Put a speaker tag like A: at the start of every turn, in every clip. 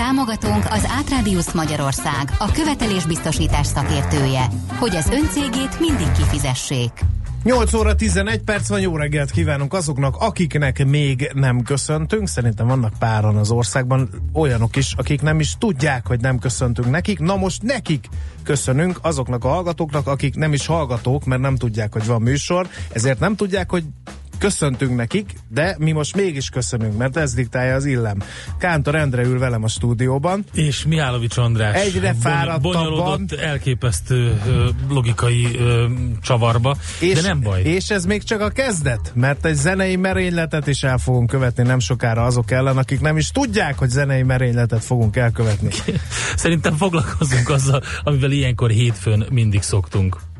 A: Támogatunk az Átrádiusz Magyarország, a követelésbiztosítás szakértője, hogy az öncégét mindig kifizessék.
B: 8 óra 11 perc van, jó reggelt kívánunk azoknak, akiknek még nem köszöntünk. Szerintem vannak páran az országban olyanok is, akik nem is tudják, hogy nem köszöntünk nekik. Na most nekik köszönünk azoknak a hallgatóknak, akik nem is hallgatók, mert nem tudják, hogy van műsor, ezért nem tudják, hogy köszöntünk nekik, de mi most mégis köszönünk, mert ez diktálja az illem. Kántor Endre ül velem a stúdióban.
C: És Mihálovics András.
B: Egyre fáradtabban.
C: elképesztő logikai csavarba, és, de nem baj.
B: És ez még csak a kezdet, mert egy zenei merényletet is el fogunk követni nem sokára azok ellen, akik nem is tudják, hogy zenei merényletet fogunk elkövetni.
C: Szerintem foglalkozunk azzal, amivel ilyenkor hétfőn mindig szoktunk.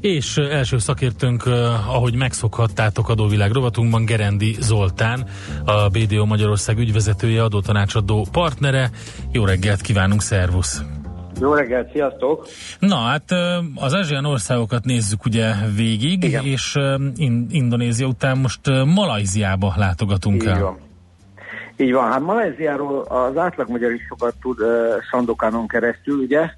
C: És első szakértőnk, ahogy megszokhattátok adóvilág rovatunkban, Gerendi Zoltán, a BDO Magyarország ügyvezetője, adótanácsadó partnere. Jó reggelt kívánunk, szervusz!
D: Jó reggelt, sziasztok!
C: Na hát az ázsián országokat nézzük ugye végig, Igen. és in- Indonézia után most Malajziába látogatunk
D: Így
C: el.
D: Van. Így van, hát Malajziáról az átlag magyar is sokat tud uh, Sandokánon keresztül, ugye?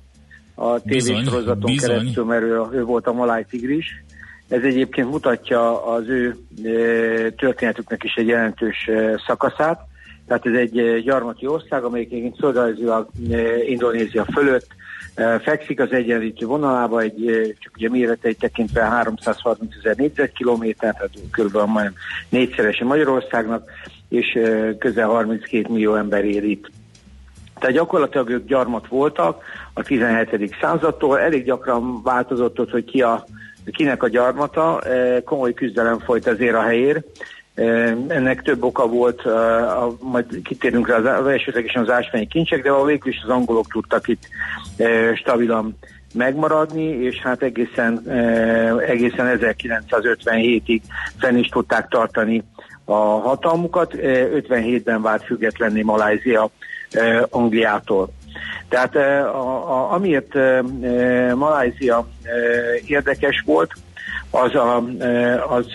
D: A tévésorozaton keresztül, mert ő, ő volt a Malaj Tigris. Ez egyébként mutatja az ő e, történetüknek is egy jelentős e, szakaszát. Tehát ez egy e, gyarmati ország, amelyik egyébként földrajzilag Indonézia fölött fekszik az egyenlítő vonalába, egy, csak ugye méreteit tekintve 330 ezer négyzetkilométer, tehát kb. majdnem négyszerese Magyarországnak, és közel 32 millió ember ér itt. Tehát gyakorlatilag ők gyarmat voltak a 17. századtól, elég gyakran változott ott, hogy ki a, kinek a gyarmata, e, komoly küzdelem folyt azért a helyér. E, ennek több oka volt, e, majd kitérünk rá az, elsőlegesen az ásványi kincsek, de a végül is az angolok tudtak itt stabilan megmaradni, és hát egészen, egészen 1957-ig fenn is tudták tartani a hatalmukat. 57-ben vált függetlenné Malázia Angliától. Tehát a, a, amiért Malázia érdekes volt, az, a, az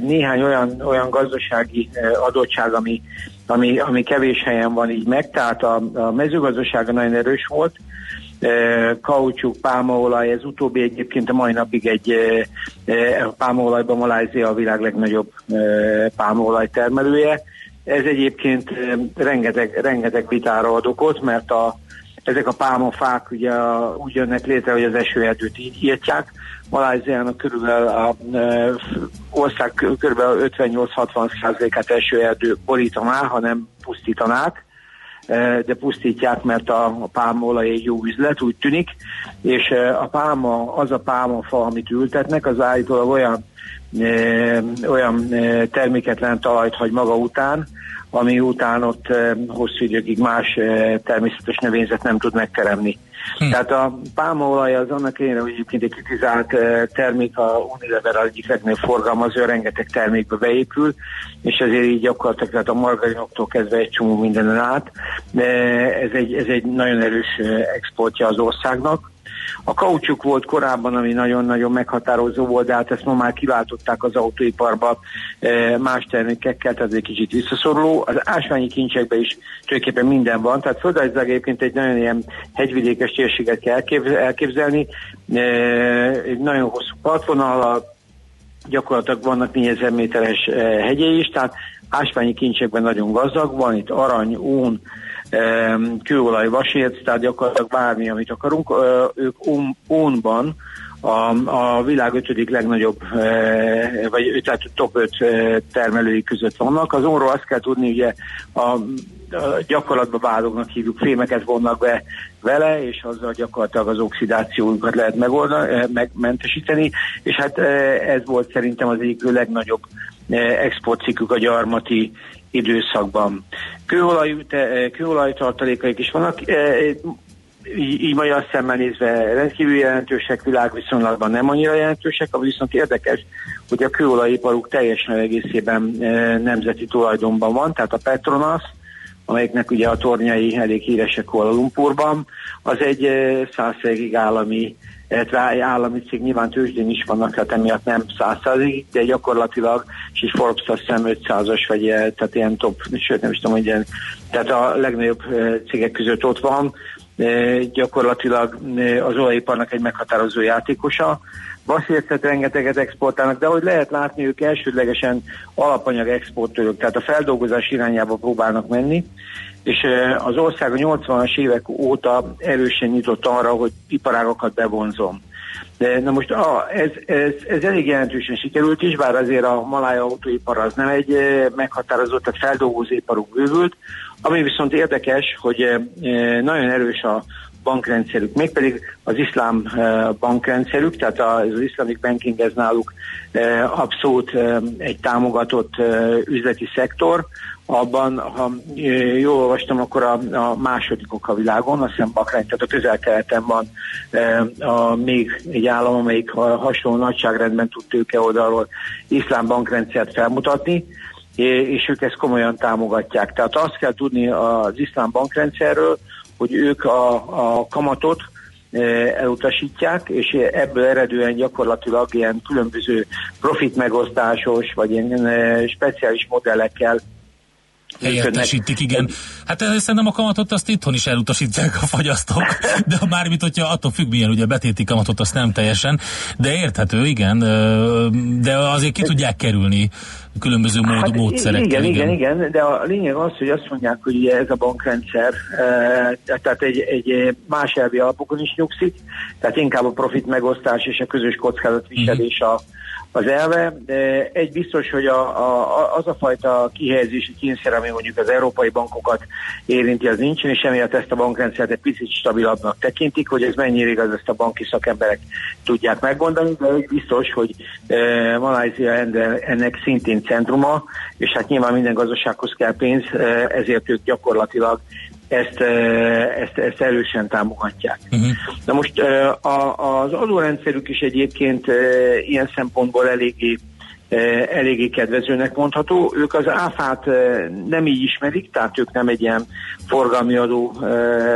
D: néhány olyan, olyan gazdasági adottság, ami, ami, ami kevés helyen van így meg, tehát a, a mezőgazdasága nagyon erős volt, kaucsuk, pálmaolaj, ez utóbbi egyébként a mai napig egy a pálmaolajban Malázia a világ legnagyobb pálmaolaj termelője, ez egyébként rengeteg, rengeteg vitára ad okot, mert a, ezek a pálmafák ugye a, úgy jönnek létre, hogy az esőerdőt így írtják. Maláziának körülbelül a e, ország kb. 58-60 százalékát esőerdő borítaná, ha nem pusztítanák de pusztítják, mert a, a pálmaolaj egy jó üzlet, úgy tűnik, és a pálma, az a pálmafa, amit ültetnek, az állítólag olyan olyan terméketlen talajt hagy maga után, ami után ott hosszú időkig más természetes növényzet nem tud megteremni. Hm. Tehát a pálmaolaj az annak ellenére, hogy egyébként egy kritizált termék, a Unilever egyik legnagyobb forgalmazó, rengeteg termékbe beépül, és ezért így gyakorlatilag tehát a margarinoktól kezdve egy csomó mindenen át. De ez egy, ez egy nagyon erős exportja az országnak. A kaucsuk volt korábban, ami nagyon-nagyon meghatározó volt, de hát ezt ma már kiváltották az autóiparba e, más termékekkel, tehát egy kicsit visszaszoruló. Az ásványi kincsekben is tulajdonképpen minden van, tehát földrajzilag egyébként egy nagyon ilyen hegyvidékes térséget kell elképzelni, e, egy nagyon hosszú partvonal, gyakorlatilag vannak 4000 méteres e, hegyei is, tehát ásványi kincsekben nagyon gazdag van, itt arany, ón, kőolaj, vasért, tehát gyakorlatilag bármi, amit akarunk. Ők ónban a, a világ ötödik legnagyobb, vagy tehát top 5 termelői között vannak. Az onról azt kell tudni, ugye a gyakorlatban válognak hívjuk, fémeket vonnak be vele, és azzal gyakorlatilag az oxidációjukat lehet megoldani, megmentesíteni, és hát ez volt szerintem az egyik legnagyobb exportcikkük a gyarmati időszakban. Kőolaj, kőolajtartalékaik is vannak, így, így magyar szemmel nézve rendkívül jelentősek, világviszonylatban nem annyira jelentősek, ami viszont érdekes, hogy a kőolajiparuk teljesen egészében nemzeti tulajdonban van, tehát a Petronas, amelyeknek ugye a tornyai elég híresek Kuala Lumpurban, az egy százszeregig állami állami cég nyilván tőzsdén is vannak, tehát emiatt nem százszerzig, de gyakorlatilag, és is Forbes azt hiszem 500-as, vagy tehát ilyen top, sőt nem is tudom, hogy ilyen, tehát a legnagyobb cégek között ott van, gyakorlatilag az olajiparnak egy meghatározó játékosa. Baszércet rengeteget exportálnak, de ahogy lehet látni, ők elsődlegesen alapanyag exportőrök, tehát a feldolgozás irányába próbálnak menni, és az ország a 80-as évek óta erősen nyitott arra, hogy iparágokat bevonzom. De na most a, ez, ez, ez elég jelentősen sikerült is, bár azért a malája autóipar az nem egy meghatározott, tehát feldolgozóiparuk bővült, ami viszont érdekes, hogy nagyon erős a bankrendszerük, mégpedig az iszlám bankrendszerük, tehát az iszlamik banking ez náluk abszolút egy támogatott üzleti szektor, abban, ha jól olvastam, akkor a, a másodikok a világon, azt hiszem Bakrány, tehát a közel-keleten van a, még egy állam, amelyik hasonló nagyságrendben tud tőke oldalról iszlám bankrendszert felmutatni, és ők ezt komolyan támogatják. Tehát azt kell tudni az iszlám bankrendszerről, hogy ők a, a kamatot elutasítják, és ebből eredően gyakorlatilag ilyen különböző profit megosztásos, vagy ilyen speciális modellekkel
C: Helyettesítik, igen. Hát szerintem a kamatot azt itthon is elutasítják a fagyasztók, de mármint, hogyha attól függ, milyen ugye betéti kamatot, azt nem teljesen, de érthető, igen, de azért ki tudják kerülni különböző mód, hát, módszerekkel.
D: Igen, igen, igen, igen, de a lényeg az, hogy azt mondják, hogy ugye ez a bankrendszer, tehát egy, egy más elvi alapokon is nyugszik, tehát inkább a profit megosztás és a közös kockázatviselés uh-huh. a az elve. De egy biztos, hogy a, a, az a fajta kihelyezési kényszer, ami mondjuk az európai bankokat érinti, az nincsen, és emiatt ezt a bankrendszert egy picit stabilabbnak tekintik, hogy ez mennyire igaz, ezt a banki szakemberek tudják megmondani, de egy biztos, hogy e, Malázia ennek szintén centruma, és hát nyilván minden gazdasághoz kell pénz, ezért ők gyakorlatilag ezt, ezt, ezt erősen támogatják. Uh-huh. Na most a, az adórendszerük is egyébként ilyen szempontból eléggé eléggé kedvezőnek mondható. Ők az áfát nem így ismerik, tehát ők nem egy ilyen forgalmi adó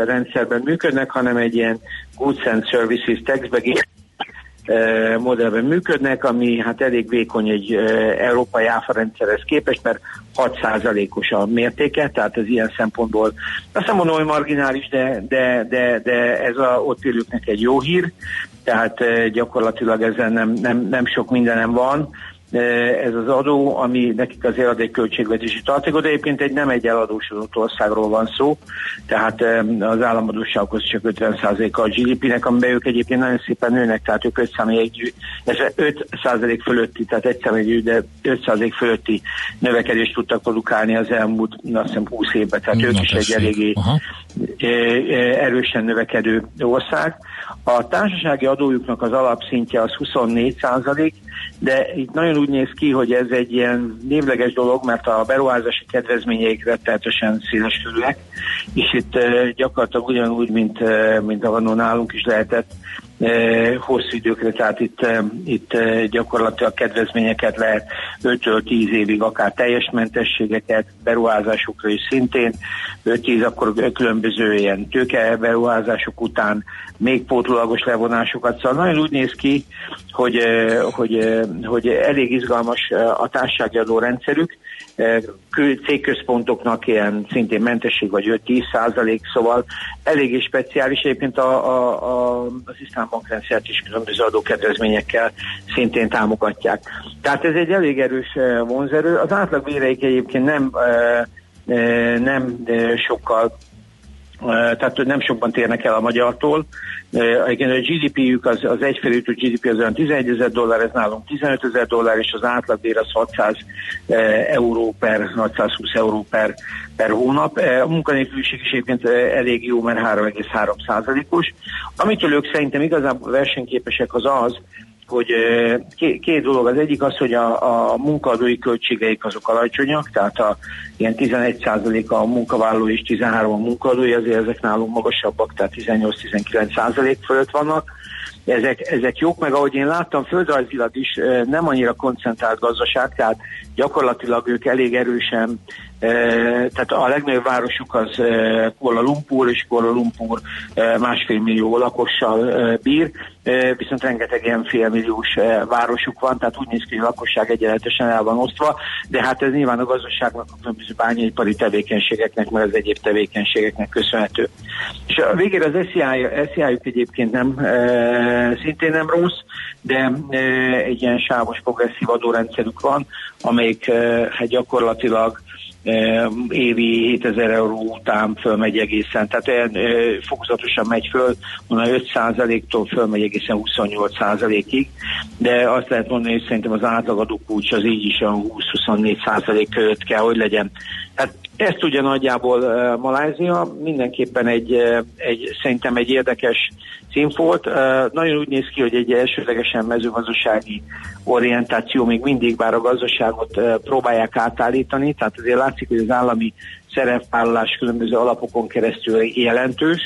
D: rendszerben működnek, hanem egy ilyen Goods and Services taxbe modellben működnek, ami hát elég vékony egy európai áfa rendszerhez képest, mert 6%-os a mértéke, tehát ez ilyen szempontból azt nem mondom, hogy marginális, de, de, de, de ez a ott élőknek egy jó hír, tehát gyakorlatilag ezen nem, nem, nem sok mindenem van, ez az adó, ami nekik azért ad egy költségvetési tartékot, de egyébként egy nem egy eladósodott országról van szó, tehát az államadósághoz csak 50%-a a GDP-nek, amiben ők egyébként nagyon szépen nőnek, tehát ők 5 egy, ez 5% fölötti, tehát egy személyegyű, de 5% fölötti növekedést tudtak produkálni az elmúlt, azt hiszem 20 évben, tehát ők is egy eléggé Aha. erősen növekedő ország. A társasági adójuknak az alapszintje az 24 százalék, de itt nagyon úgy néz ki, hogy ez egy ilyen névleges dolog, mert a beruházási kedvezményeik rettenetesen széles körülnek, és itt gyakorlatilag ugyanúgy, mint, mint a nálunk is lehetett hosszú időkre, tehát itt, itt gyakorlatilag kedvezményeket lehet 5-10 évig, akár teljes mentességeket, beruházásokra is szintén, 5-10 akkor különböző ilyen tőke beruházások után még pótlólagos levonásokat. Szóval nagyon úgy néz ki, hogy, hogy, hogy elég izgalmas a társasági adórendszerük, cégközpontoknak ilyen szintén mentesség vagy 5-10 százalék, szóval eléggé speciális. Egyébként a, a, a, az iszlám bankrendszert is különböző adókedvezményekkel szintén támogatják. Tehát ez egy elég erős vonzerő. Az átlag véreik egyébként nem, nem sokkal tehát nem sokban térnek el a magyartól. Igen, a GDP-jük az, az egyfelé GDP az olyan 11 ezer dollár, ez nálunk 15 ezer dollár, és az átlagbér az 600 euró per, 620 euró per, per hónap. A munkanélküliség is egyébként elég jó, mert 3,3 százalékos. Amitől ők szerintem igazából versenyképesek az az, hogy két, dolog. Az egyik az, hogy a, a munkaadói költségeik azok alacsonyak, tehát a ilyen 11% a munkavállaló és 13 a munkaadói, azért ezek nálunk magasabbak, tehát 18-19% fölött vannak. Ezek, ezek jók, meg ahogy én láttam, földrajzilag is nem annyira koncentrált gazdaság, tehát gyakorlatilag ők elég erősen tehát a legnagyobb városuk az Kuala Lumpur, és Kuala Lumpur másfél millió lakossal bír, viszont rengeteg ilyen félmilliós városuk van, tehát úgy néz ki, hogy a lakosság egyenletesen el van osztva, de hát ez nyilván a gazdaságnak, a különböző bányai tevékenységeknek, mert az egyéb tevékenységeknek köszönhető. És a végére az SZIA-juk egyébként nem, szintén nem rossz, de egy ilyen sávos progresszív adórendszerük van, amelyik hát gyakorlatilag évi 7000 euró után fölmegy egészen, tehát olyan fokozatosan megy föl, mondom 5%-tól fölmegy egészen 28%-ig, de azt lehet mondani, hogy szerintem az átlagadó kulcs az így is a 20-24% között kell, hogy legyen. Tehát ezt ugye nagyjából uh, Malázia, mindenképpen egy, egy, szerintem egy érdekes színfolt. Uh, nagyon úgy néz ki, hogy egy elsőlegesen mezőgazdasági orientáció még mindig, bár a gazdaságot uh, próbálják átállítani, tehát azért látszik, hogy az állami szerepvállalás különböző alapokon keresztül jelentős.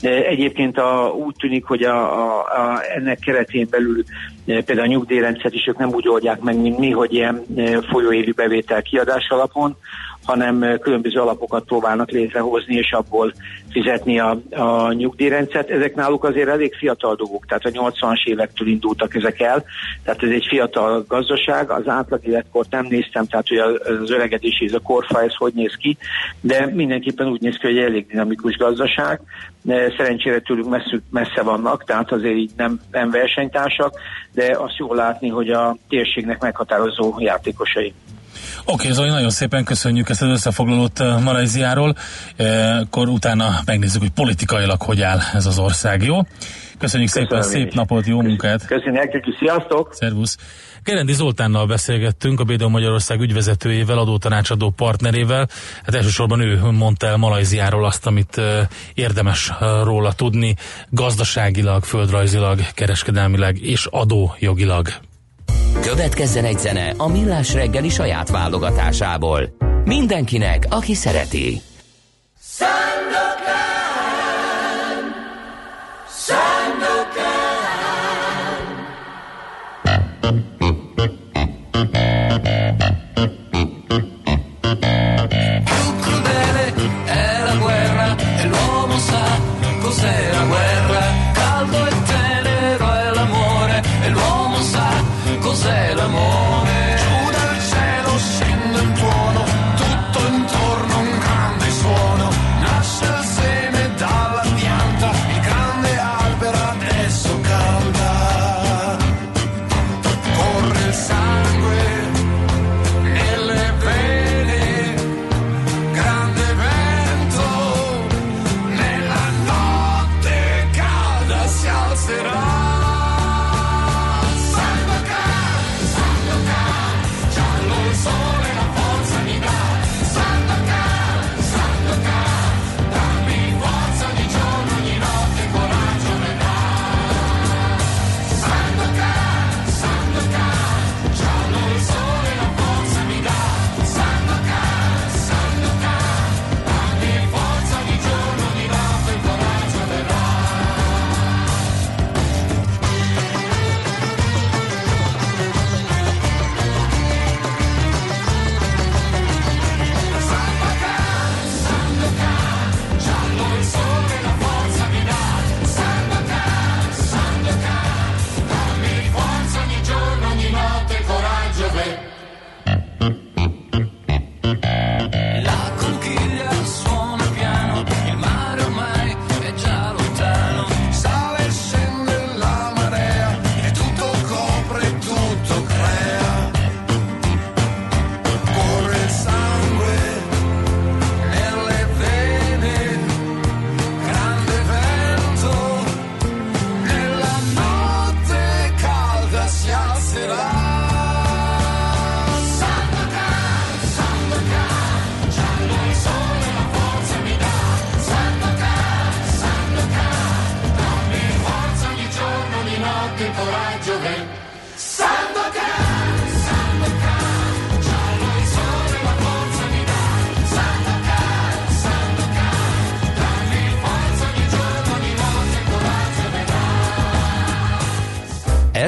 D: Egyébként a, úgy tűnik, hogy a, a, a, ennek keretén belül például a nyugdíjrendszert is ők nem úgy oldják meg, mint mi, hogy ilyen folyóévi bevétel kiadás alapon, hanem különböző alapokat próbálnak létrehozni, és abból fizetni a, a nyugdíjrendszert. Ezek náluk azért elég fiatal dolgok, tehát a 80-as évektől indultak ezek el, tehát ez egy fiatal gazdaság, az átlag életkort nem néztem, tehát hogy az öregedés és a korfa ez hogy néz ki, de mindenképpen úgy néz ki, hogy elég dinamikus gazdaság, de szerencsére tőlük messze, messze vannak, tehát azért így nem, nem versenytársak, de azt jól látni, hogy a térségnek meghatározó játékosai.
C: Oké, okay, Zoli, nagyon szépen köszönjük ezt az összefoglalót uh, Malajziáról, e, akkor utána megnézzük, hogy politikailag hogy áll ez az ország, jó? Köszönjük Köszönöm szépen, szép is. napot, jó munkát!
D: Köszönjük nektek sziasztok!
C: Szervusz! Gerendi Zoltánnal beszélgettünk, a BDO Magyarország ügyvezetőjével, adótanácsadó partnerével. Hát elsősorban ő mondta el Malajziáról azt, amit érdemes róla tudni, gazdaságilag, földrajzilag, kereskedelmileg és adójogilag.
E: Következzen egy zene a Millás reggeli saját válogatásából. Mindenkinek, aki szereti.
F: Giù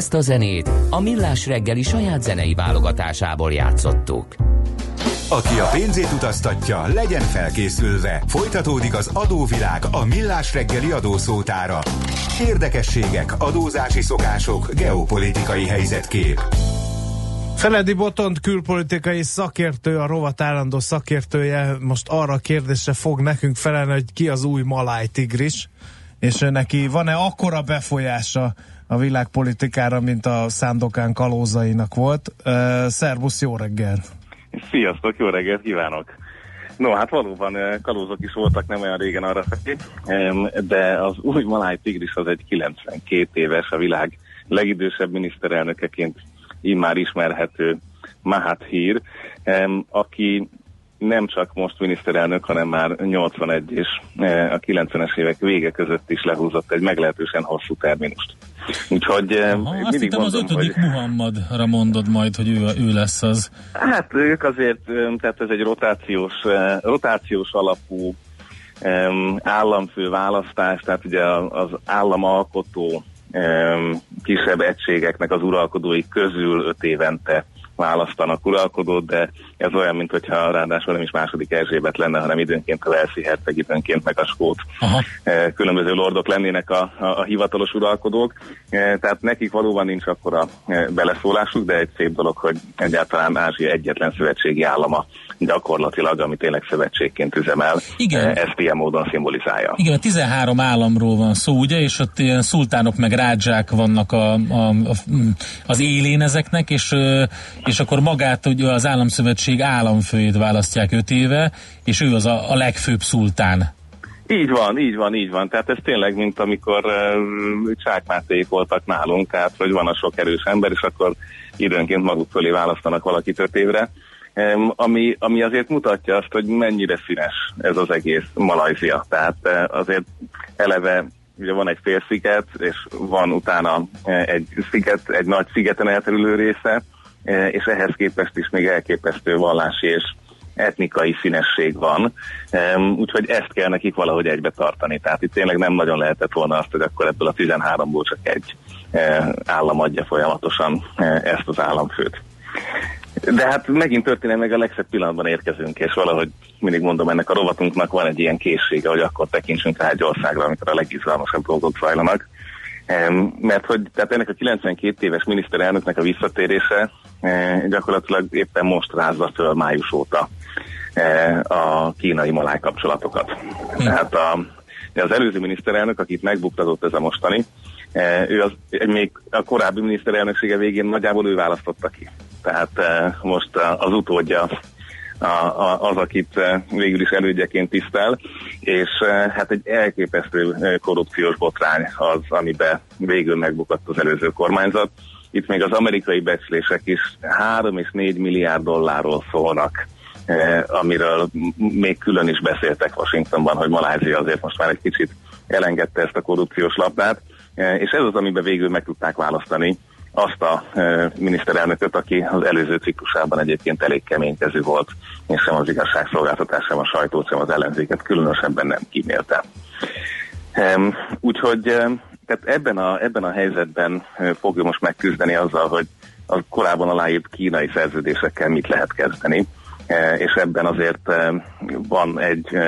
E: Ezt a zenét a Millás reggeli saját zenei válogatásából játszottuk.
G: Aki a pénzét utaztatja, legyen felkészülve. Folytatódik az adóvilág a Millás reggeli adószótára. Érdekességek, adózási szokások, geopolitikai helyzetkép.
B: Feledi Botont külpolitikai szakértő, a rovat állandó szakértője most arra a kérdésre fog nekünk felelni, hogy ki az új maláj tigris, és neki van-e akkora befolyása a világpolitikára, mint a Szándokán kalózainak volt. Szervusz, jó reggel!
F: Sziasztok, jó reggelt kívánok! No, hát valóban kalózok is voltak nem olyan régen arra felé, de az új maláj tigris az egy 92 éves, a világ legidősebb miniszterelnökeként immár ismerhető Mahathir, aki nem csak most miniszterelnök, hanem már 81 és a 90-es évek vége között is lehúzott egy meglehetősen hosszú terminust.
C: Úgyhogy Aha, mindig azt hittem mondom, az ötödik hogy... Muhammadra mondod majd, hogy ő, ő lesz az.
F: Hát ők azért, tehát ez egy rotációs, rotációs alapú államfő választás, tehát ugye az államalkotó kisebb egységeknek az uralkodói közül öt évente választanak uralkodót, de ez olyan, mint hogyha ráadásul nem is második Erzsébet lenne, hanem időnként a Velszi herceg, időnként meg a skót Aha. E, különböző lordok lennének a, a, a hivatalos uralkodók. E, tehát nekik valóban nincs akkora e, beleszólásuk, de egy szép dolog, hogy egyáltalán Ázsia egyetlen szövetségi állama gyakorlatilag, ami tényleg szövetségként üzemel, Igen. ezt ilyen módon szimbolizálja.
C: Igen, a 13 államról van szó, ugye, és ott ilyen szultánok meg rádzsák vannak a, a, a, az élén ezeknek, és, és akkor magát ugye az államszövetség államfőjét választják öt éve, és ő az a, a legfőbb szultán.
F: Így van, így van, így van. Tehát ez tényleg, mint amikor uh, csákmáték voltak nálunk, tehát hogy van a sok erős ember, és akkor időnként maguk fölé választanak valakit öt évre ami, ami azért mutatja azt, hogy mennyire színes ez az egész Malajzia. Tehát eh, azért eleve ugye van egy félsziget, és van utána eh, egy sziget, egy nagy szigeten elterülő része, eh, és ehhez képest is még elképesztő vallási és etnikai színesség van, úgyhogy ezt kell nekik valahogy egybe tartani. Tehát itt tényleg nem nagyon lehetett volna azt, hogy akkor ebből a 13-ból csak egy állam adja folyamatosan ezt az államfőt. De hát megint történik meg a legszebb pillanatban érkezünk, és valahogy mindig mondom, ennek a rovatunknak van egy ilyen készsége, hogy akkor tekintsünk rá egy országra, amikor a legizgalmasabb dolgok zajlanak. Mert hogy tehát ennek a 92 éves miniszterelnöknek a visszatérése gyakorlatilag éppen most rázza föl május óta a kínai-maláj kapcsolatokat. Hm. Tehát a, az előző miniszterelnök, akit megbuktatott ez a mostani, ő az, még a korábbi miniszterelnöksége végén nagyjából ő választotta ki tehát eh, most az utódja az, akit eh, végül is elődjeként tisztel, és hát egy elképesztő korrupciós botrány az, amiben végül megbukott az előző kormányzat. Itt még az amerikai becslések is 3 és 4 milliárd dollárról szólnak, amiről még külön is beszéltek Washingtonban, hogy Malázia azért most már egy kicsit elengedte ezt a korrupciós labdát, és ez az, amiben végül meg tudták választani azt a e, miniszterelnököt, aki az előző ciklusában egyébként elég keménykező volt, és sem az igazságszolgáltatás, sem a sajtót, sem az ellenzéket különösebben nem kímélte. Úgyhogy e, tehát ebben, a, ebben a helyzetben e, fogja most megküzdeni azzal, hogy a korábban aláírt kínai szerződésekkel mit lehet kezdeni, és ebben azért van egy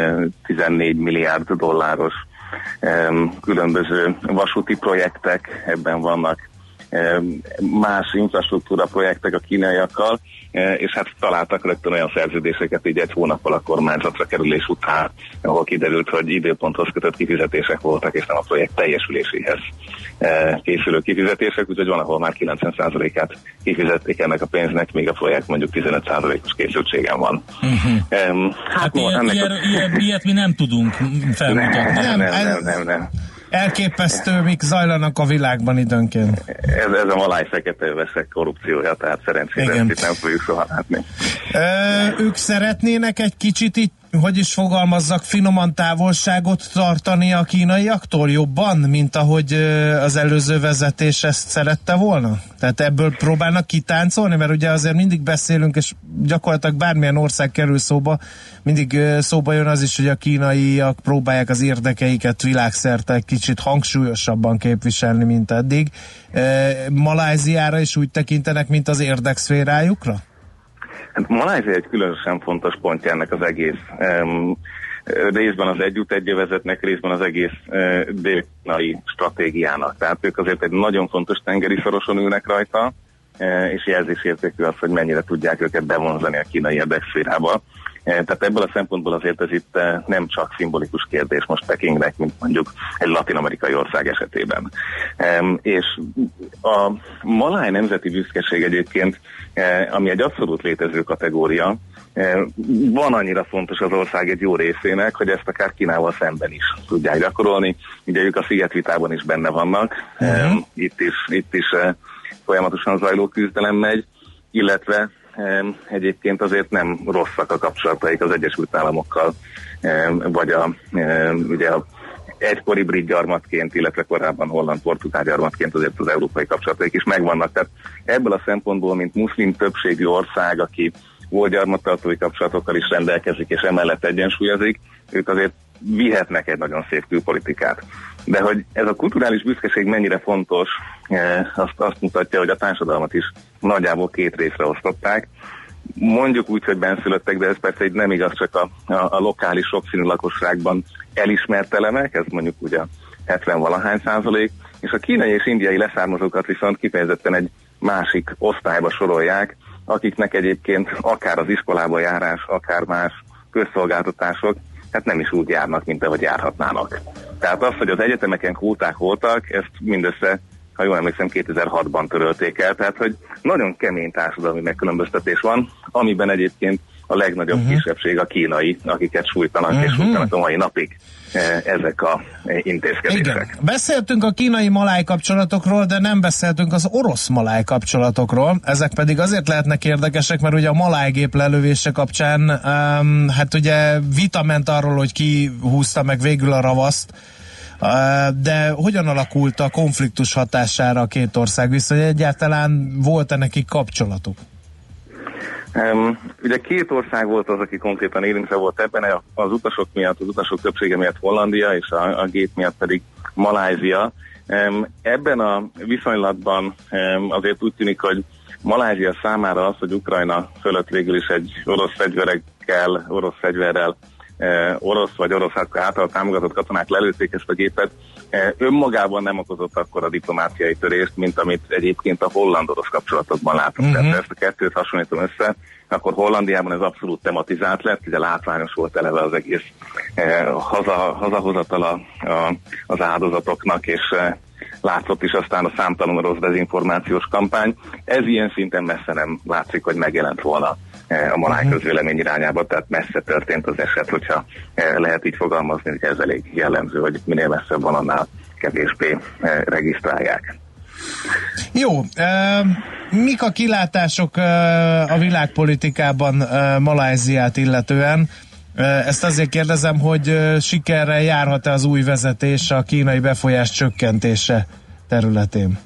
F: 14 milliárd dolláros különböző vasúti projektek, ebben vannak más infrastruktúra projektek a kínaiakkal, és hát találtak rögtön olyan szerződéseket így egy hónappal a kormányzatra kerülés után, ahol kiderült, hogy időponthoz kötött kifizetések voltak, és nem a projekt teljesüléséhez készülő kifizetések, úgyhogy van, ahol már 90%-át kifizették ennek a pénznek, még a projekt mondjuk 15%-os készültségen van.
C: Uh-huh. Um, hát, hát ennek ilyet, a... ilyet, ilyet mi nem tudunk felmutatni.
F: Nem, nem, nem, nem, nem
B: elképesztő, mik zajlanak a világban időnként.
F: Ez, ez a maláj fekete veszek korrupciója, tehát szerencsére ezt itt nem fogjuk soha látni.
B: Ö, ők szeretnének egy kicsit itt hogy is fogalmazzak, finoman távolságot tartani a kínaiaktól jobban, mint ahogy az előző vezetés ezt szerette volna? Tehát ebből próbálnak kitáncolni, mert ugye azért mindig beszélünk, és gyakorlatilag bármilyen ország kerül szóba, mindig szóba jön az is, hogy a kínaiak próbálják az érdekeiket világszerte kicsit hangsúlyosabban képviselni, mint eddig. Maláziára is úgy tekintenek, mint az érdekszférájukra?
F: Hát egy különösen fontos pontja ennek az egész um, részben az együtt egyövezetnek, részben az egész uh, dél stratégiának. Tehát ők azért egy nagyon fontos tengeri szoroson ülnek rajta, uh, és jelzésértékű az, hogy mennyire tudják őket bevonzani a kínai érdekszférába. Tehát ebből a szempontból azért ez itt nem csak szimbolikus kérdés most Pekingnek, mint mondjuk egy latin-amerikai ország esetében. És a maláj nemzeti büszkeség egyébként, ami egy abszolút létező kategória, van annyira fontos az ország egy jó részének, hogy ezt akár Kínával szemben is tudják gyakorolni. Ugye ők a szigetvitában is benne vannak, uh-huh. itt is, itt is folyamatosan zajló küzdelem megy, illetve egyébként azért nem rosszak a kapcsolataik az Egyesült Államokkal, vagy a, ugye a egykori brit gyarmatként, illetve korábban holland-portugál gyarmatként azért az európai kapcsolataik is megvannak. Tehát ebből a szempontból, mint muszlim többségű ország, aki volt gyarmattartói kapcsolatokkal is rendelkezik, és emellett egyensúlyozik, ők azért vihetnek egy nagyon szép külpolitikát. De hogy ez a kulturális büszkeség mennyire fontos, eh, azt, azt mutatja, hogy a társadalmat is nagyjából két részre osztották. Mondjuk úgy, hogy benszülöttek, de ez persze egy nem igaz, csak a, a, a lokális sokszínű lakosságban elismert elemek, ez mondjuk ugye 70 valahány százalék, és a kínai és indiai leszármazókat viszont kifejezetten egy másik osztályba sorolják, akiknek egyébként akár az iskolába járás, akár más közszolgáltatások hát nem is úgy járnak, mint ahogy járhatnának. Tehát az, hogy az egyetemeken kvóták voltak, ezt mindössze, ha jól emlékszem, 2006-ban törölték el, tehát hogy nagyon kemény társadalmi megkülönböztetés van, amiben egyébként a legnagyobb uh-huh. kisebbség a kínai, akiket sújtanak uh-huh. és mhm. sújtanak a mai napig e, ezek a e, intézkedések. Igen.
B: Beszéltünk a kínai-maláj kapcsolatokról, de nem beszéltünk az orosz-maláj kapcsolatokról. Ezek pedig azért lehetnek érdekesek, mert ugye a maláj gép lelövése kapcsán um, hát ugye vita ment arról, hogy ki húzta meg végül a ravaszt, uh, de hogyan alakult a konfliktus hatására a két ország viszony? Egyáltalán volt-e nekik kapcsolatuk?
F: Um, ugye két ország volt az, aki konkrétan érintve volt ebben, az utasok miatt, az utasok többsége miatt Hollandia, és a, a gép miatt pedig Malázia. Um, ebben a viszonylatban um, azért úgy tűnik, hogy Malázia számára az, hogy Ukrajna fölött végül is egy orosz fegyverekkel, orosz fegyverrel orosz vagy orosz által támogatott katonák lelőtték ezt a gépet, önmagában nem okozott akkor a diplomáciai törést, mint amit egyébként a holland-orosz kapcsolatokban látunk. Uh-huh. Tehát ezt a kettőt hasonlítom össze, akkor Hollandiában ez abszolút tematizált lett, ugye látványos volt eleve az egész eh, haza, hazahozatala a, az áldozatoknak, és eh, látszott is aztán a számtalan rossz dezinformációs kampány. Ez ilyen szinten messze nem látszik, hogy megjelent volna a maláj uh-huh. közvélemény irányába, tehát messze történt az eset, hogyha eh, lehet így fogalmazni, hogy ez elég jellemző, hogy minél messzebb van, annál kevésbé eh, regisztrálják.
B: Jó, uh, mik a kilátások a világpolitikában Maláziát illetően? Ezt azért kérdezem, hogy sikerrel járhat-e az új vezetés a kínai befolyás csökkentése területén?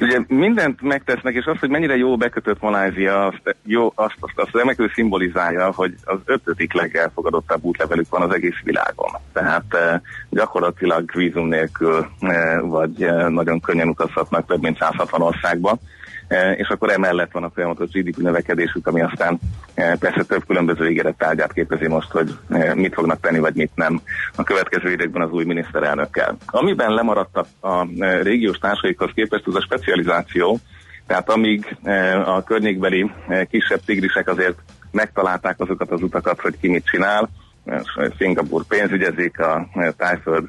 F: Ugye mindent megtesznek, és az, hogy mennyire jó bekötött Malázia, azt, jó, azt, azt, azt remekül szimbolizálja, hogy az ötödik legelfogadottabb útlevelük van az egész világon. Tehát eh, gyakorlatilag vízum nélkül, eh, vagy eh, nagyon könnyen utazhatnak több mint 160 országba. E, és akkor emellett van a folyamatos GDP növekedésük, ami aztán e, persze több különböző ígérettárgyát képezi most, hogy e, mit fognak tenni, vagy mit nem a következő években az új miniszterelnökkel. Amiben lemaradtak a régiós társaikhoz képest, az a specializáció, tehát amíg a környékbeli kisebb tigrisek azért megtalálták azokat az utakat, hogy ki mit csinál, Szingapur pénzügyezik, a Tájföld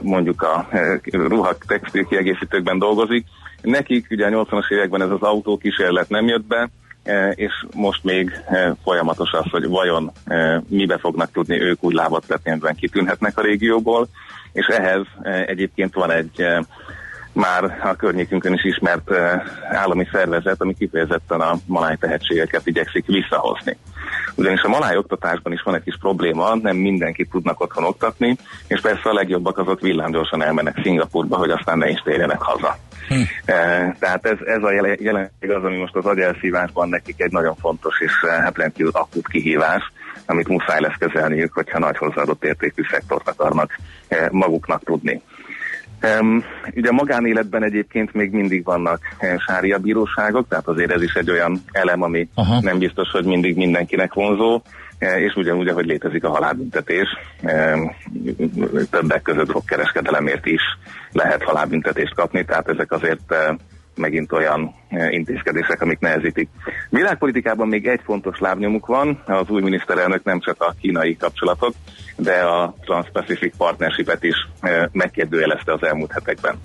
F: mondjuk a ruhak textil kiegészítőkben dolgozik, Nekik ugye a 80-as években ez az autókísérlet nem jött be, e, és most még e, folyamatos az, hogy vajon e, mibe fognak tudni ők úgy lábat vetni, kitűnhetnek a régióból, és ehhez egyébként van egy már a környékünkön is ismert állami szervezet, ami kifejezetten a maláj tehetségeket igyekszik visszahozni. Ugyanis a maláj oktatásban is van egy kis probléma, nem mindenkit tudnak otthon oktatni, és persze a legjobbak azok villámgyorsan elmennek Szingapurba, hogy aztán ne is térjenek haza. Hm. E, tehát ez, ez a jelenség az, ami most az agyelszívásban nekik egy nagyon fontos és hát rendkívül akut kihívás, amit muszáj lesz kezelniük, hogyha nagy hozzáadott értékű szektort akarnak maguknak tudni. Um, ugye a magánéletben egyébként még mindig vannak eh, sária bíróságok, tehát azért ez is egy olyan elem, ami Aha. nem biztos, hogy mindig mindenkinek vonzó, eh, és ugyanúgy, hogy létezik a halálbüntetés, többek között drogkereskedelemért is lehet halálbüntetést kapni, tehát ezek azért uh, megint olyan e, intézkedések, amik nehezítik. Világpolitikában még egy fontos lábnyomuk van, az új miniszterelnök nem csak a kínai kapcsolatot, de a Trans-Pacific Partnership-et is e, megkérdőjelezte az elmúlt hetekben.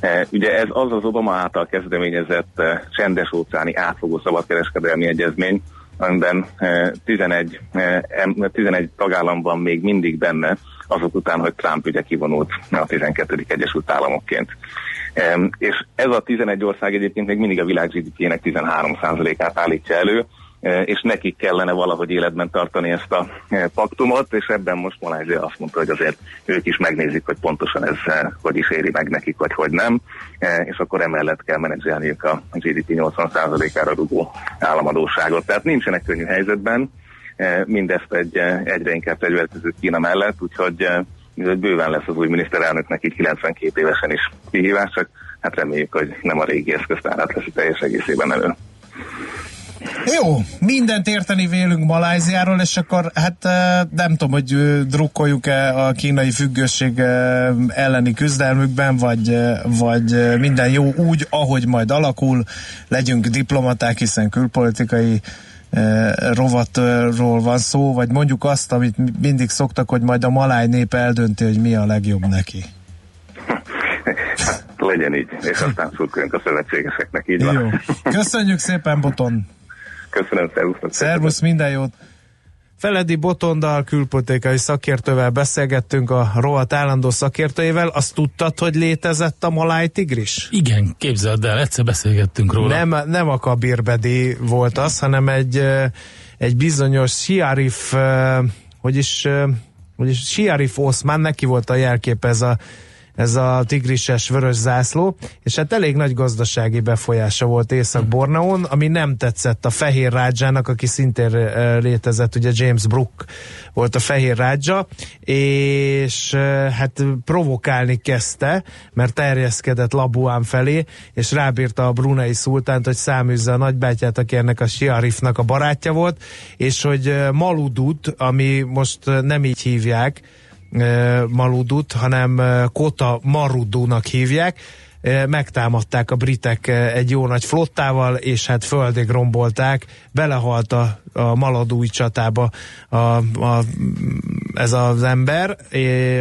F: E, ugye ez az az Obama által kezdeményezett csendes óceáni átfogó szabadkereskedelmi egyezmény, amiben 11, 11 tagállamban még mindig benne, azok után, hogy Trump ugye kivonult a 12. Egyesült Államokként. És ez a 11 ország egyébként még mindig a világ GDP-nek 13%-át állítja elő, e, és nekik kellene valahogy életben tartani ezt a e, paktumot, és ebben most Malázsia azt mondta, hogy azért ők is megnézik, hogy pontosan ez e, hogy is éri meg nekik, vagy hogy nem, és akkor emellett kell menedzselniük a GDP 80%-ára rugó államadóságot. Tehát nincsenek könnyű helyzetben, mindezt egy egyre inkább fegyverkező Kína mellett, úgyhogy hogy bőven lesz az új miniszterelnöknek így 92 évesen is kihívás, csak hát reméljük, hogy nem a régi eszköztárát lesz teljes egészében elő.
B: Jó, mindent érteni vélünk Maláziáról, és akkor hát nem tudom, hogy drukkoljuk-e a kínai függőség elleni küzdelmükben, vagy, vagy minden jó úgy, ahogy majd alakul, legyünk diplomaták, hiszen külpolitikai rovatról van szó, vagy mondjuk azt, amit mindig szoktak, hogy majd a maláj nép eldönti, hogy mi a legjobb neki.
F: Hát, legyen így, és aztán szurkoljunk a szövetségeseknek, így van. Jó.
B: Köszönjük szépen, Boton!
F: Köszönöm, szervusz!
B: Szervusz, minden jót! Feledi Botondal külpolitikai szakértővel beszélgettünk a rohadt állandó szakértőjével. Azt tudtad, hogy létezett a maláj tigris?
C: Igen, képzeld el, egyszer beszélgettünk róla.
B: Nem, nem a kabirbedi volt az, hanem egy, egy bizonyos Siarif, hogy is, hogy is Siarif Oszmán, neki volt a jelkép ez a ez a tigrises vörös zászló, és hát elég nagy gazdasági befolyása volt Észak-Borneón, ami nem tetszett a Fehér Rádzsának, aki szintén létezett, ugye James Brook volt a Fehér Rádzsa, és hát provokálni kezdte, mert terjeszkedett Labuán felé, és rábírta a brunei szultánt, hogy száműzze a nagybátyát, aki ennek a Siarifnak a barátja volt, és hogy Maludut, ami most nem így hívják, Maludut, hanem Kota Marudunak hívják, megtámadták a britek egy jó nagy flottával, és hát földig rombolták, belehalt a, a Maladúj csatába a, a, ez az ember,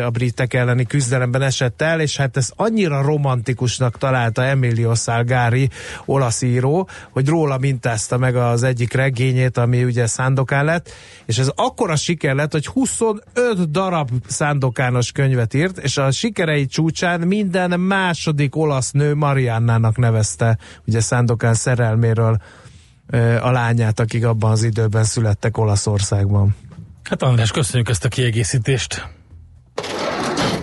B: a britek elleni küzdelemben esett el, és hát ez annyira romantikusnak találta Emilio Salgari, olasz író, hogy róla mintázta meg az egyik regényét, ami ugye Szándokán lett, és ez akkora siker lett, hogy 25 darab szándokános könyvet írt, és a sikerei csúcsán minden második olasz nő Mariannának nevezte, ugye Szándokán szerelméről a lányát, akik abban az időben születtek Olaszországban.
C: Hát András, köszönjük ezt a kiegészítést.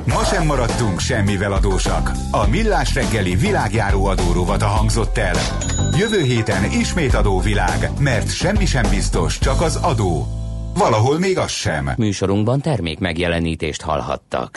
G: Ma sem maradtunk semmivel adósak. A Millás reggeli világjáró adórovata hangzott el. Jövő héten ismét adóvilág, mert semmi sem biztos, csak az adó. Valahol még az sem.
E: Műsorunkban termék megjelenítést hallhattak.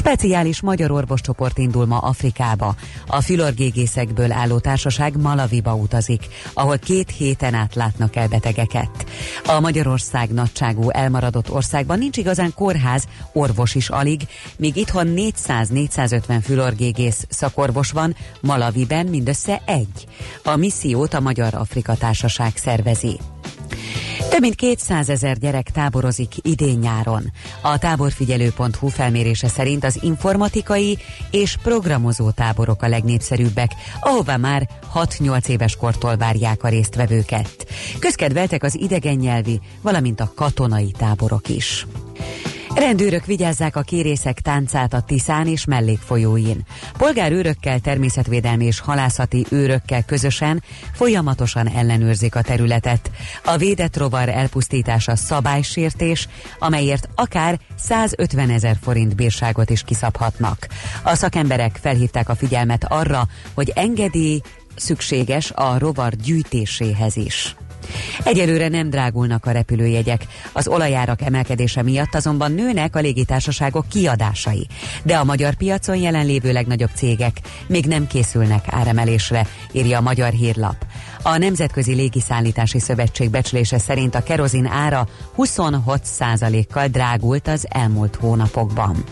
H: Speciális magyar orvoscsoport indul ma Afrikába. A fülorgégészekből álló társaság Malaviba utazik, ahol két héten át látnak el betegeket. A Magyarország nagyságú elmaradott országban nincs igazán kórház, orvos is alig, míg itthon 400-450 fülorgégész szakorvos van, Malaviben mindössze egy. A missziót a Magyar Afrika Társaság szervezi. Több mint 200 ezer gyerek táborozik idén-nyáron. A táborfigyelő.hu felmérése szerint az informatikai és programozó táborok a legnépszerűbbek, ahová már 6-8 éves kortól várják a résztvevőket. Közkedveltek az idegen nyelvi, valamint a katonai táborok is. Rendőrök vigyázzák a kérészek táncát a Tiszán és mellékfolyóin. Polgárőrökkel, természetvédelmi és halászati őrökkel közösen folyamatosan ellenőrzik a területet. A védett rovar elpusztítása szabálysértés, amelyért akár 150 ezer forint bírságot is kiszabhatnak. A szakemberek felhívták a figyelmet arra, hogy engedély szükséges a rovar gyűjtéséhez is. Egyelőre nem drágulnak a repülőjegyek. Az olajárak emelkedése miatt azonban nőnek a légitársaságok kiadásai. De a magyar piacon jelenlévő legnagyobb cégek még nem készülnek áremelésre, írja a Magyar Hírlap. A Nemzetközi Légiszállítási Szövetség becslése szerint a kerozin ára 26%-kal drágult az elmúlt hónapokban.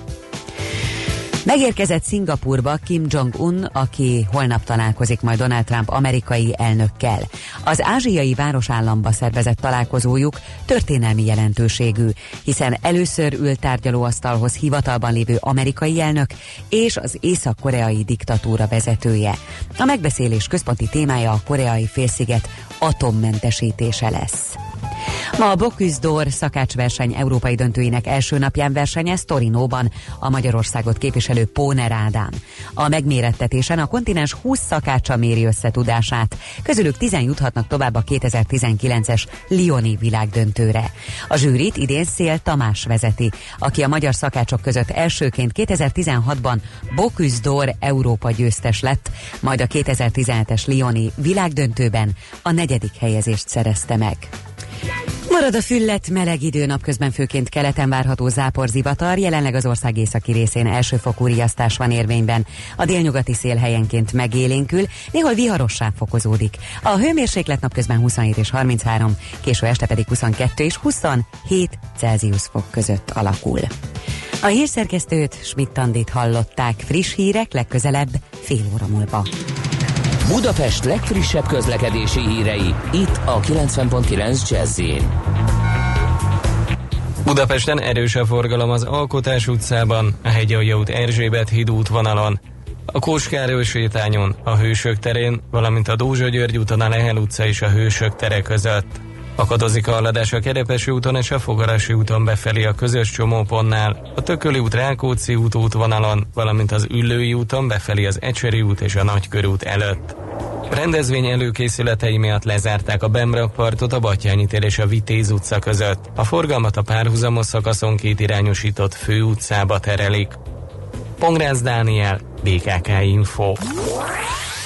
H: Megérkezett Szingapurba Kim Jong-un, aki holnap találkozik majd Donald Trump amerikai elnökkel. Az ázsiai városállamba szervezett találkozójuk történelmi jelentőségű, hiszen először ült tárgyalóasztalhoz hivatalban lévő amerikai elnök és az észak-koreai diktatúra vezetője. A megbeszélés központi témája a koreai félsziget atommentesítése lesz. Ma a Bocuse d'Or szakácsverseny európai döntőinek első napján versenyez Torinóban a Magyarországot képviselő Póner Ádám. A megmérettetésen a kontinens 20 szakácsa méri összetudását, közülük 10 juthatnak tovább a 2019-es Lioni világdöntőre. A zsűrit idén Szél Tamás vezeti, aki a magyar szakácsok között elsőként 2016-ban Bocuse d'Or Európa győztes lett, majd a 2017-es Lioni világdöntőben a negyedik helyezést szerezte meg. Marad a füllet, meleg idő napközben főként keleten várható záporzivatar, jelenleg az ország északi részén elsőfokú riasztás van érvényben. A délnyugati szél helyenként megélénkül, néhol viharossá fokozódik. A hőmérséklet napközben 27 és 33, késő este pedig 22 és 27 Celsius fok között alakul. A hírszerkesztőt Schmidt-Tandit hallották. Friss hírek legközelebb fél óra múlva.
E: Budapest legfrissebb közlekedési hírei, itt a 90.9 jazz
I: Budapesten erős a forgalom az Alkotás utcában, a Hegyalja út Erzsébet híd útvonalon, a Kóskároly sétányon, a Hősök terén, valamint a Dózsa György úton a Lehel utca és a Hősök tere között. Akadozik a haladás a Kerepesi úton és a Fogarasi úton befelé a közös csomópontnál, a Tököli út Rákóczi út útvonalon, valamint az Üllői úton befelé az Ecseri út és a Nagykörút előtt. Rendezvény előkészületei miatt lezárták a Bemrak partot a Batyányi tér és a Vitéz utca között. A forgalmat a párhuzamos szakaszon két irányosított fő utcába terelik. Pongrász Dániel, BKK Info.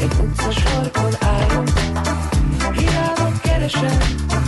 E: Écoute ce choix qu'on a. Il a manqué.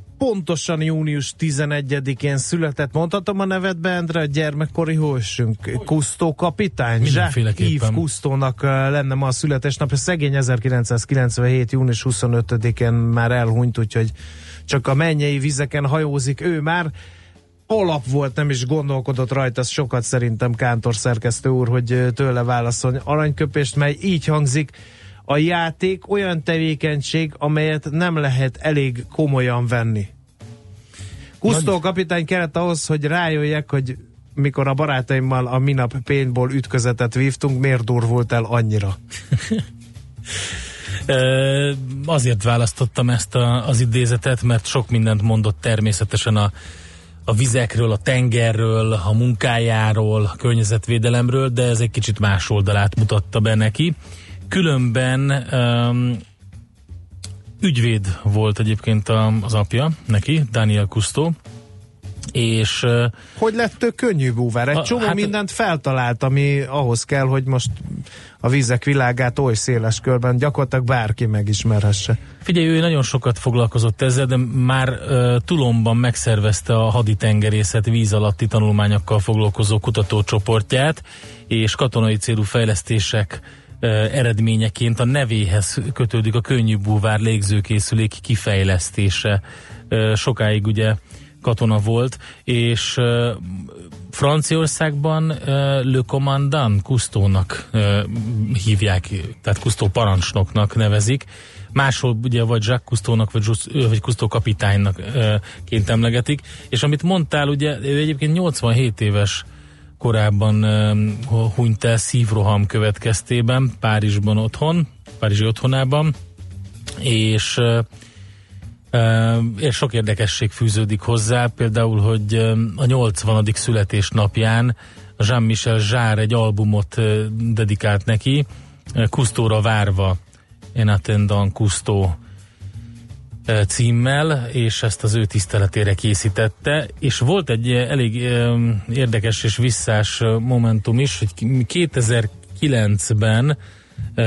B: pontosan június 11-én született. Mondhatom a nevet Endre, a gyermekkori hősünk, Kusztó kapitány. Yves Kusztónak lenne ma a születésnapja. Szegény 1997. június 25-én már elhunyt, úgyhogy csak a mennyei vizeken hajózik ő már. Alap volt, nem is gondolkodott rajta, sokat szerintem Kántor szerkesztő úr, hogy tőle válaszolni aranyköpést, mely így hangzik, a játék olyan tevékenység, amelyet nem lehet elég komolyan venni. Kusztó kapitány kellett ahhoz, hogy rájöjjek, hogy mikor a barátaimmal a minap paintball ütközetet vívtunk, miért durvult el annyira?
C: azért választottam ezt a, az idézetet, mert sok mindent mondott természetesen a, a vizekről, a tengerről, a munkájáról, a környezetvédelemről, de ez egy kicsit más oldalát mutatta be neki. Különben um, ügyvéd volt egyébként az apja neki, Daniel Kusztó, és...
B: Hogy lett ő könnyű búvár? Egy a, csomó hát, mindent feltalált, ami ahhoz kell, hogy most a vízek világát oly széles körben gyakorlatilag bárki megismerhesse.
C: Figyelj, ő nagyon sokat foglalkozott ezzel, de már uh, Tulomban megszervezte a haditengerészet víz alatti tanulmányokkal foglalkozó kutatócsoportját, és katonai célú fejlesztések eredményeként a nevéhez kötődik a könnyű búvár légzőkészülék kifejlesztése. Sokáig ugye katona volt, és Franciaországban Le Commandant Kusztónak hívják, tehát Kusztó parancsnoknak nevezik. Máshol ugye vagy Jacques Kusztónak, vagy, vagy Kusztó kapitánynak ként emlegetik. És amit mondtál, ugye ő egyébként 87 éves korábban hunyt el szívroham következtében Párizsban otthon, Párizsi otthonában, és és sok érdekesség fűződik hozzá, például, hogy a 80. születésnapján Jean-Michel Zsár egy albumot dedikált neki, Kusztóra várva, En attendant Kusztó címmel, és ezt az ő tiszteletére készítette, és volt egy elég érdekes és visszás momentum is, hogy 2009-ben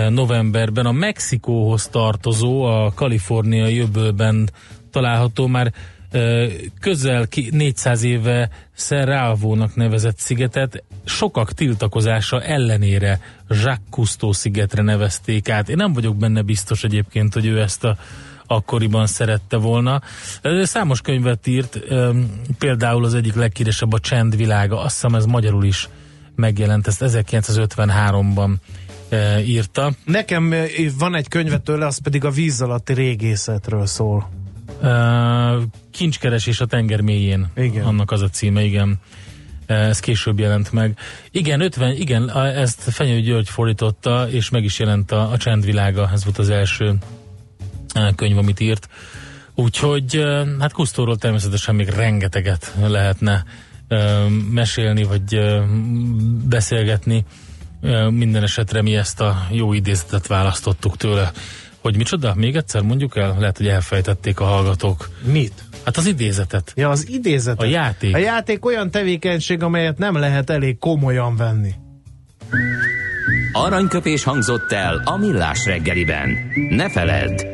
C: novemberben a Mexikóhoz tartozó, a kaliforniai öbölben található már közel 400 éve Serralvónak nevezett szigetet sokak tiltakozása ellenére Jacques Cousteau szigetre nevezték át. Én nem vagyok benne biztos egyébként, hogy ő ezt a akkoriban szerette volna. Számos könyvet írt, például az egyik leghíresebb a Csendvilága, azt hiszem ez magyarul is megjelent, ezt 1953-ban írta.
B: Nekem van egy könyve tőle, az pedig a víz alatti régészetről szól.
C: Kincskeresés a tenger mélyén. Igen. Annak az a címe, igen. Ez később jelent meg. Igen, 50, igen, ezt Fenyő György fordította, és meg is jelent a, a Csendvilága, ez volt az első könyv, amit írt. Úgyhogy hát Kusztóról természetesen még rengeteget lehetne mesélni, vagy beszélgetni. Minden esetre mi ezt a jó idézetet választottuk tőle. Hogy micsoda? Még egyszer mondjuk el? Lehet, hogy elfejtették a hallgatók.
B: Mit?
C: Hát az idézetet.
B: Ja, az idézetet.
C: A játék.
B: A játék olyan tevékenység, amelyet nem lehet elég komolyan venni.
E: Aranyköpés hangzott el a millás reggeliben. Ne feledd,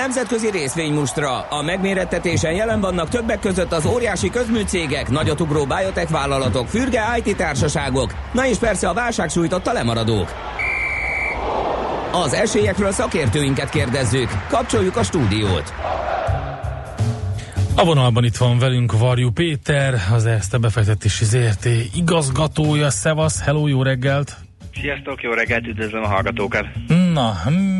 E: Nemzetközi részvénymustra. A megmérettetésen jelen vannak többek között az óriási közműcégek, nagyotugró biotech vállalatok, fürge IT társaságok, na és persze a válság sújtotta lemaradók. Az esélyekről szakértőinket kérdezzük. Kapcsoljuk a stúdiót.
C: A vonalban itt van velünk Varjú Péter, az Erste befektetési ZRT igazgatója. Szevasz, hello, jó reggelt!
J: Sziasztok, jó reggelt, üdvözlöm a hallgatókat!
C: Na,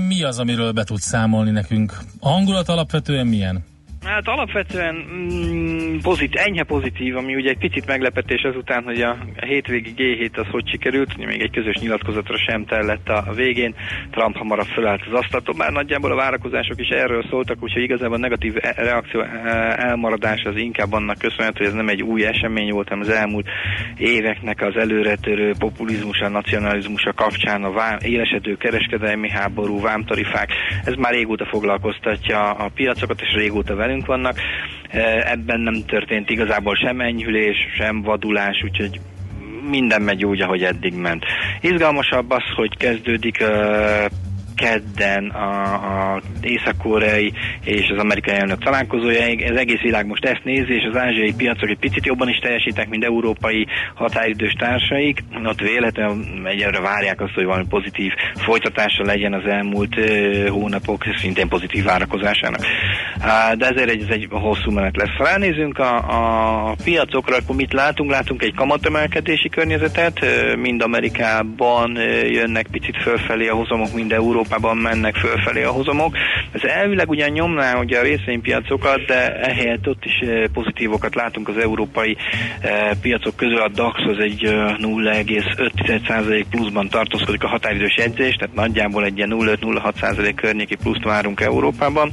C: mi az, amiről be tudsz számolni nekünk? A hangulat alapvetően milyen?
J: Hát alapvetően mm, pozit, enyhe pozitív, ami ugye egy picit meglepetés azután, hogy a, hétvégi G7 az hogy sikerült, még egy közös nyilatkozatra sem tellett a végén, Trump hamarabb fölállt az asztaltól, már nagyjából a várakozások is erről szóltak, úgyhogy igazából a negatív e- reakció e- elmaradás az inkább annak köszönhető, hogy ez nem egy új esemény volt, hanem az elmúlt éveknek az előretörő populizmusa, nacionalizmusa kapcsán a vám, élesedő kereskedelmi háború, vámtarifák, ez már régóta foglalkoztatja a piacokat, és régóta velünk vannak. Ebben nem történt igazából sem enyhülés, sem vadulás, úgyhogy minden megy úgy, ahogy eddig ment. Izgalmasabb az, hogy kezdődik kedden a, a észak-koreai és az amerikai elnök találkozója. Ez egész világ most ezt nézi, és az ázsiai piacok egy picit jobban is teljesítek, mint európai határidős társaik. Ott véletlenül egyre várják azt, hogy valami pozitív folytatása legyen az elmúlt hónapok szintén pozitív várakozásának. De ezért ez egy hosszú menet lesz. Ha elnézünk a, a piacokra, akkor mit látunk? Látunk egy kamatemelkedési környezetet, mind Amerikában jönnek picit fölfelé a hozamok, mind Európában Európában mennek fölfelé a hozamok. Ez elvileg ugyan nyomná ugye a részvénypiacokat, de ehelyett ott is eh, pozitívokat látunk az európai eh, piacok közül. A DAX az egy 0,5% eh, pluszban tartózkodik a határidős jegyzés, tehát nagyjából egy ilyen 0,5-0,6% környéki pluszt várunk Európában.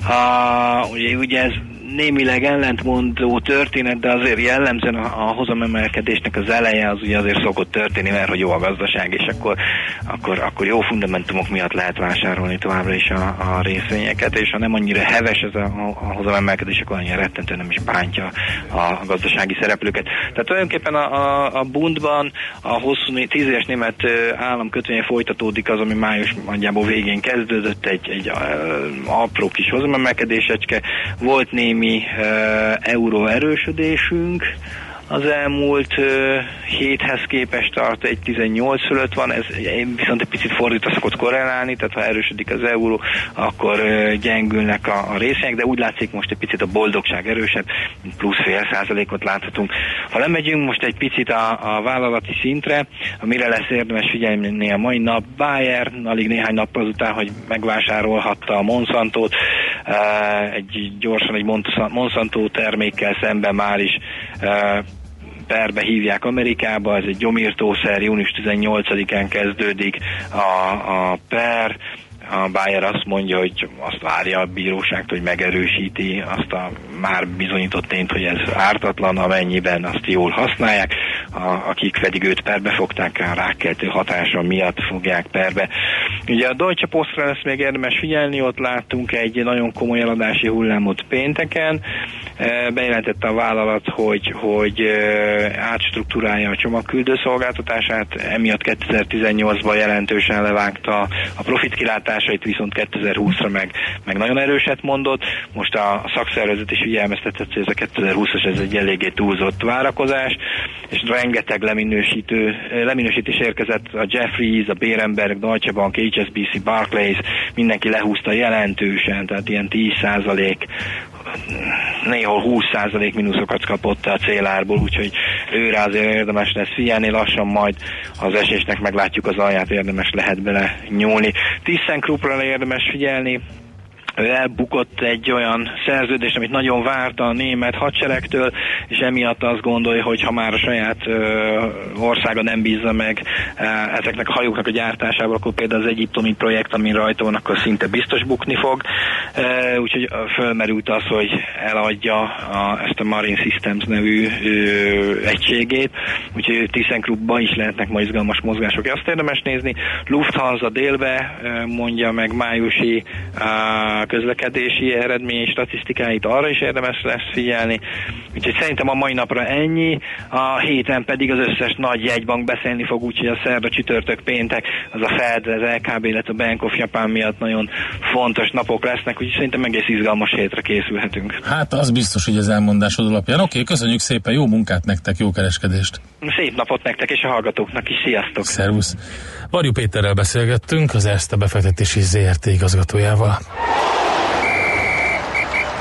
J: Uh, ugye, ugye ez némileg ellentmondó történet, de azért jellemzően a, a hozamemelkedésnek az eleje az ugye azért szokott történni, mert hogy jó a gazdaság, és akkor, akkor, akkor jó fundamentumok miatt lehet vásárolni továbbra is a, a részvényeket, és ha nem annyira heves ez a, a, hozamemelkedés, akkor annyira rettentő nem is bántja a gazdasági szereplőket. Tehát tulajdonképpen a, a, a Bundban a hosszú tíz éves német államkötvénye folytatódik az, ami május nagyjából végén kezdődött, egy, egy a, apró kis hozamemelkedésecske, volt némi némi euró erősödésünk, az elmúlt héthez képest tart egy 18 fölött van, ez viszont egy picit fordítva szokott korrelálni, tehát ha erősödik az euró, akkor gyengülnek a, a részek, de úgy látszik most egy picit a boldogság erősebb, plusz fél százalékot láthatunk. Ha lemegyünk most egy picit a, a vállalati szintre, amire lesz érdemes figyelni a mai nap, Bayer, alig néhány nap azután, hogy megvásárolhatta a Monsantot, uh, egy gyorsan egy Monsanto termékkel szemben már is perbe hívják Amerikába, ez egy gyomírtószer, június 18-án kezdődik a, a per, a Bayer azt mondja, hogy azt várja a bíróságtól, hogy megerősíti azt a már bizonyított tényt, hogy ez ártatlan, amennyiben azt jól használják, a, akik pedig őt perbe fogták, a rákkeltő hatása miatt fogják perbe. Ugye a Deutsche Postra lesz még érdemes figyelni, ott láttunk egy nagyon komoly eladási hullámot pénteken, e, bejelentette a vállalat, hogy, hogy e, átstruktúrálja a csomagküldő emiatt 2018-ban jelentősen levágta a profitkilátásait, viszont 2020-ra meg, meg nagyon erőset mondott. Most a szakszervezet is figyelmeztetett, hogy ez a 2020-as ez egy eléggé túlzott várakozás, és rengeteg leminősítő, leminősítés érkezett a Jeffries, a Bérenberg, Deutsche Bank, HSBC, Barclays, mindenki lehúzta jelentősen, tehát ilyen 10% néhol 20% mínuszokat kapott a célárból, úgyhogy őre azért érdemes lesz figyelni, lassan majd az esésnek meglátjuk az alját, érdemes lehet bele nyúlni. ThyssenKruppra érdemes figyelni, elbukott egy olyan szerződést, amit nagyon várta a német hadseregtől, és emiatt azt gondolja, hogy ha már a saját országa nem bízza meg ezeknek a hajóknak a gyártásával, akkor például az egyiptomi projekt, ami rajta van, akkor szinte biztos bukni fog. Úgyhogy fölmerült az, hogy eladja a, ezt a Marine Systems nevű ö, egységét, úgyhogy ThyssenKruppban is lehetnek ma izgalmas mozgások. Azt érdemes nézni. Lufthansa délbe mondja meg májusi közlekedési eredmény statisztikáit arra is érdemes lesz figyelni. Úgyhogy szerintem a mai napra ennyi, a héten pedig az összes nagy jegybank beszélni fog, úgyhogy a szerda, csütörtök, péntek, az a Fed, az LKB, illetve a Bank of Japan miatt nagyon fontos napok lesznek, úgyhogy szerintem egész izgalmas hétre készülhetünk.
C: Hát az biztos, hogy az elmondásod alapján. Oké, köszönjük szépen, jó munkát nektek, jó kereskedést!
J: Szép napot nektek és a hallgatóknak is, sziasztok!
C: Szervusz! Varjú Péterrel beszélgettünk, az Erste befektetési ZRT igazgatójával.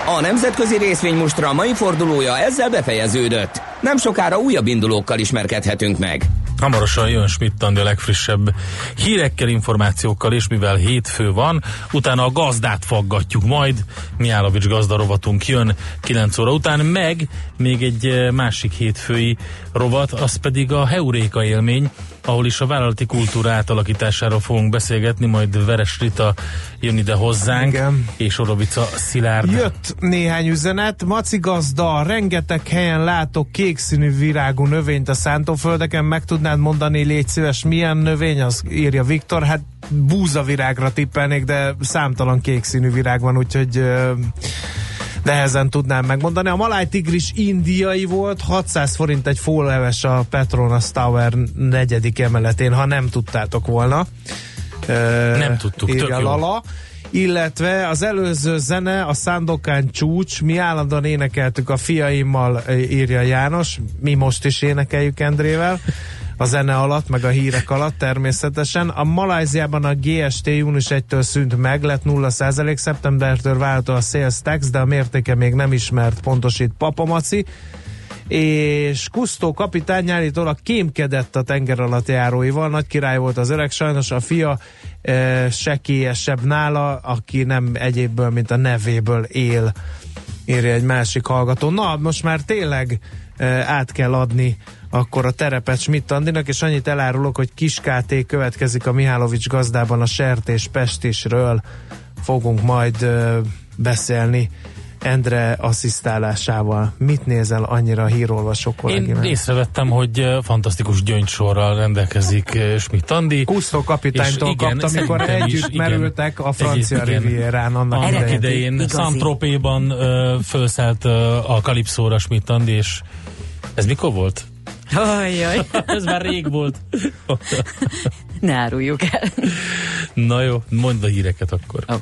E: A nemzetközi részvénymustra mai fordulója ezzel befejeződött. Nem sokára újabb indulókkal ismerkedhetünk meg.
C: Hamarosan jön Schmidt a legfrissebb hírekkel, információkkal, és mivel hétfő van, utána a gazdát faggatjuk majd. Miálovics gazdarovatunk jön 9 óra után, meg még egy eh, másik hétfői rovat, az pedig a Heuréka élmény, ahol is a vállalati kultúra átalakításáról fogunk beszélgetni, majd Veres Rita jön ide hozzánk, Igen. és Orovica Szilárd.
B: Jött néhány üzenet, Maci gazda, rengeteg helyen látok kékszínű virágú növényt a szántóföldeken, meg tudnád mondani, légy szíves, milyen növény, az írja Viktor, hát búzavirágra tippelnék, de számtalan kékszínű virág van, úgyhogy nehezen tudnám megmondani. A Maláj tigris indiai volt, 600 forint egy fóleves a Petronas Tower negyedik emeletén, ha nem tudtátok volna.
C: Nem tudtuk, tök jó.
B: Lala illetve az előző zene, a Szándokán csúcs, mi állandóan énekeltük a fiaimmal, írja János, mi most is énekeljük Endrével a zene alatt, meg a hírek alatt természetesen. A Malajziában a GST június 1-től szűnt meg, lett 0% szeptembertől váltó a sales tax, de a mértéke még nem ismert, pontosít Papamaci és Kusztó kapitány állítólag kémkedett a tenger alatt járóival, nagy király volt az öreg, sajnos a fia e, sekélyesebb nála, aki nem egyébből, mint a nevéből él, írja egy másik hallgató. Na, most már tényleg e, át kell adni akkor a terepet Schmidt Andinak, és annyit elárulok, hogy Kiskáté következik a Mihálovics gazdában a Sertés Pestisről fogunk majd ö, beszélni Endre asszisztálásával. Mit nézel annyira a hírolvasó
C: kollégimát? Én észrevettem, hogy fantasztikus gyöngysorral rendelkezik Schmidt Andi.
B: Kusztó kapitánytól kapta, amikor együtt is, merültek igen, a francia rivierán annak,
C: annak idején. idején Szantropéban felszállt a Kalipszóra Schmidt Andi, és ez mikor volt?
H: Ajjaj.
C: Ez már rég volt.
H: ne áruljuk el.
C: Na jó, mondd a híreket akkor. Oh.